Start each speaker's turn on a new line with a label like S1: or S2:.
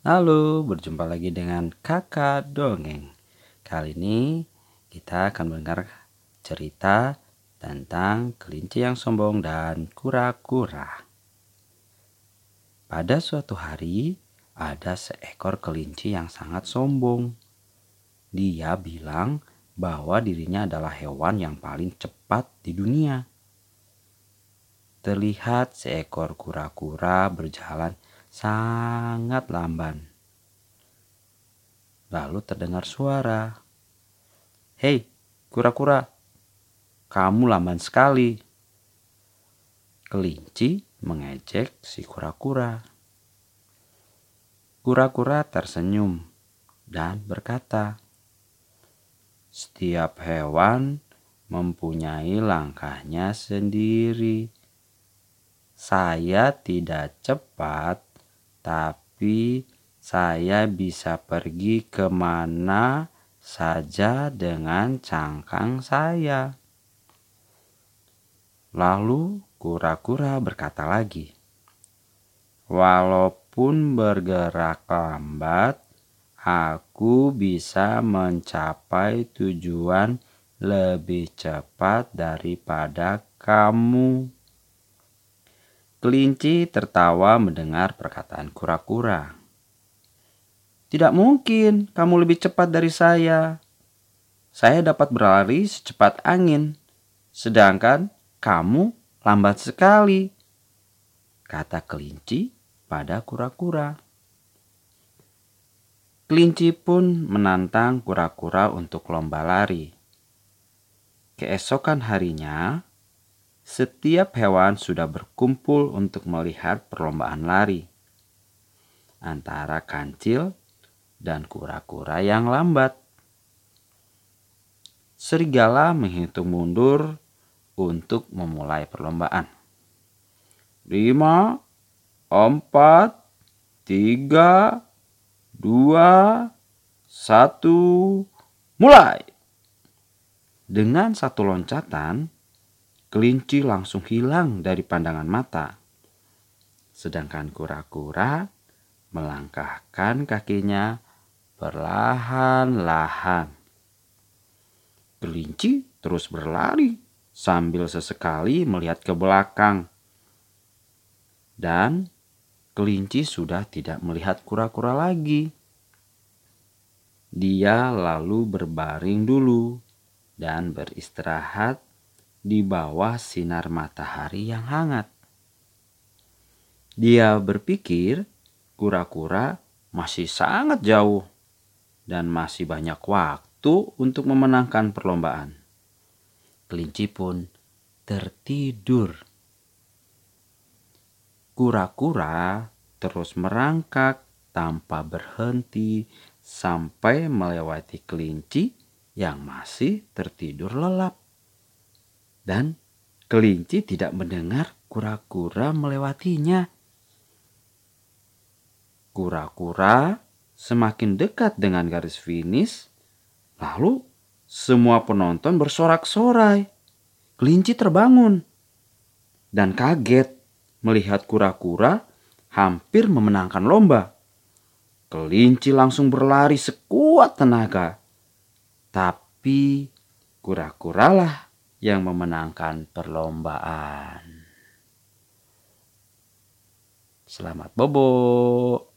S1: Halo, berjumpa lagi dengan kakak dongeng. Kali ini kita akan mendengar cerita tentang kelinci yang sombong dan kura-kura. Pada suatu hari, ada seekor kelinci yang sangat sombong. Dia bilang bahwa dirinya adalah hewan yang paling cepat di dunia. Terlihat seekor kura-kura berjalan sangat lamban. Lalu terdengar suara. Hei, kura-kura, kamu lamban sekali. Kelinci mengejek si kura-kura. Kura-kura tersenyum dan berkata, "Setiap hewan mempunyai langkahnya sendiri. Saya tidak cepat, tapi saya bisa pergi ke mana saja dengan cangkang saya. Lalu kura-kura berkata lagi, "Walaupun bergerak lambat, aku bisa mencapai tujuan lebih cepat daripada kamu." Kelinci tertawa mendengar perkataan kura-kura. Tidak mungkin kamu lebih cepat dari saya. Saya dapat berlari secepat angin, sedangkan kamu lambat sekali, kata kelinci pada kura-kura. Kelinci pun menantang kura-kura untuk lomba lari. Keesokan harinya, setiap hewan sudah berkumpul untuk melihat perlombaan lari antara kancil dan kura-kura yang lambat. Serigala menghitung mundur untuk memulai perlombaan. Lima, empat, tiga, dua, satu, mulai! Dengan satu loncatan, Kelinci langsung hilang dari pandangan mata. Sedangkan kura-kura melangkahkan kakinya perlahan-lahan. Kelinci terus berlari sambil sesekali melihat ke belakang. Dan kelinci sudah tidak melihat kura-kura lagi. Dia lalu berbaring dulu dan beristirahat di bawah sinar matahari yang hangat. Dia berpikir kura-kura masih sangat jauh dan masih banyak waktu untuk memenangkan perlombaan. Kelinci pun tertidur. Kura-kura terus merangkak tanpa berhenti sampai melewati kelinci yang masih tertidur lelap dan kelinci tidak mendengar kura-kura melewatinya. Kura-kura semakin dekat dengan garis finish, lalu semua penonton bersorak-sorai. Kelinci terbangun dan kaget melihat kura-kura hampir memenangkan lomba. Kelinci langsung berlari sekuat tenaga. Tapi kura-kuralah yang memenangkan perlombaan. Selamat bobo.